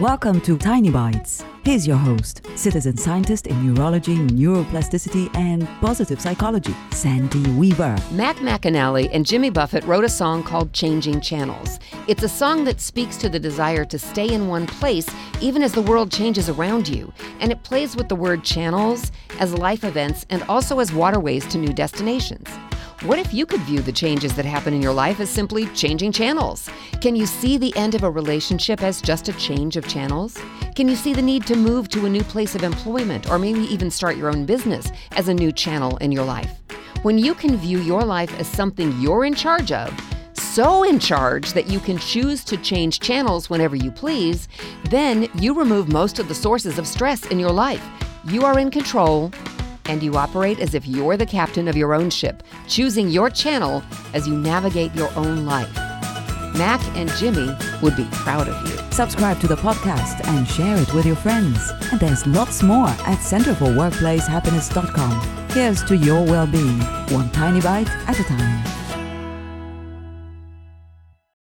Welcome to Tiny Bites. Here's your host, citizen scientist in neurology, neuroplasticity, and positive psychology, Sandy Weaver. Mac McAnally and Jimmy Buffett wrote a song called Changing Channels. It's a song that speaks to the desire to stay in one place even as the world changes around you. And it plays with the word channels as life events and also as waterways to new destinations. What if you could view the changes that happen in your life as simply changing channels? Can you see the end of a relationship as just a change of channels? Can you see the need to move to a new place of employment or maybe even start your own business as a new channel in your life? When you can view your life as something you're in charge of, so in charge that you can choose to change channels whenever you please, then you remove most of the sources of stress in your life. You are in control and you operate as if you're the captain of your own ship, choosing your channel as you navigate your own life. Mac and Jimmy would be proud of you. Subscribe to the podcast and share it with your friends. And there's lots more at centerforworkplacehappiness.com. Here's to your well being, one tiny bite at a time.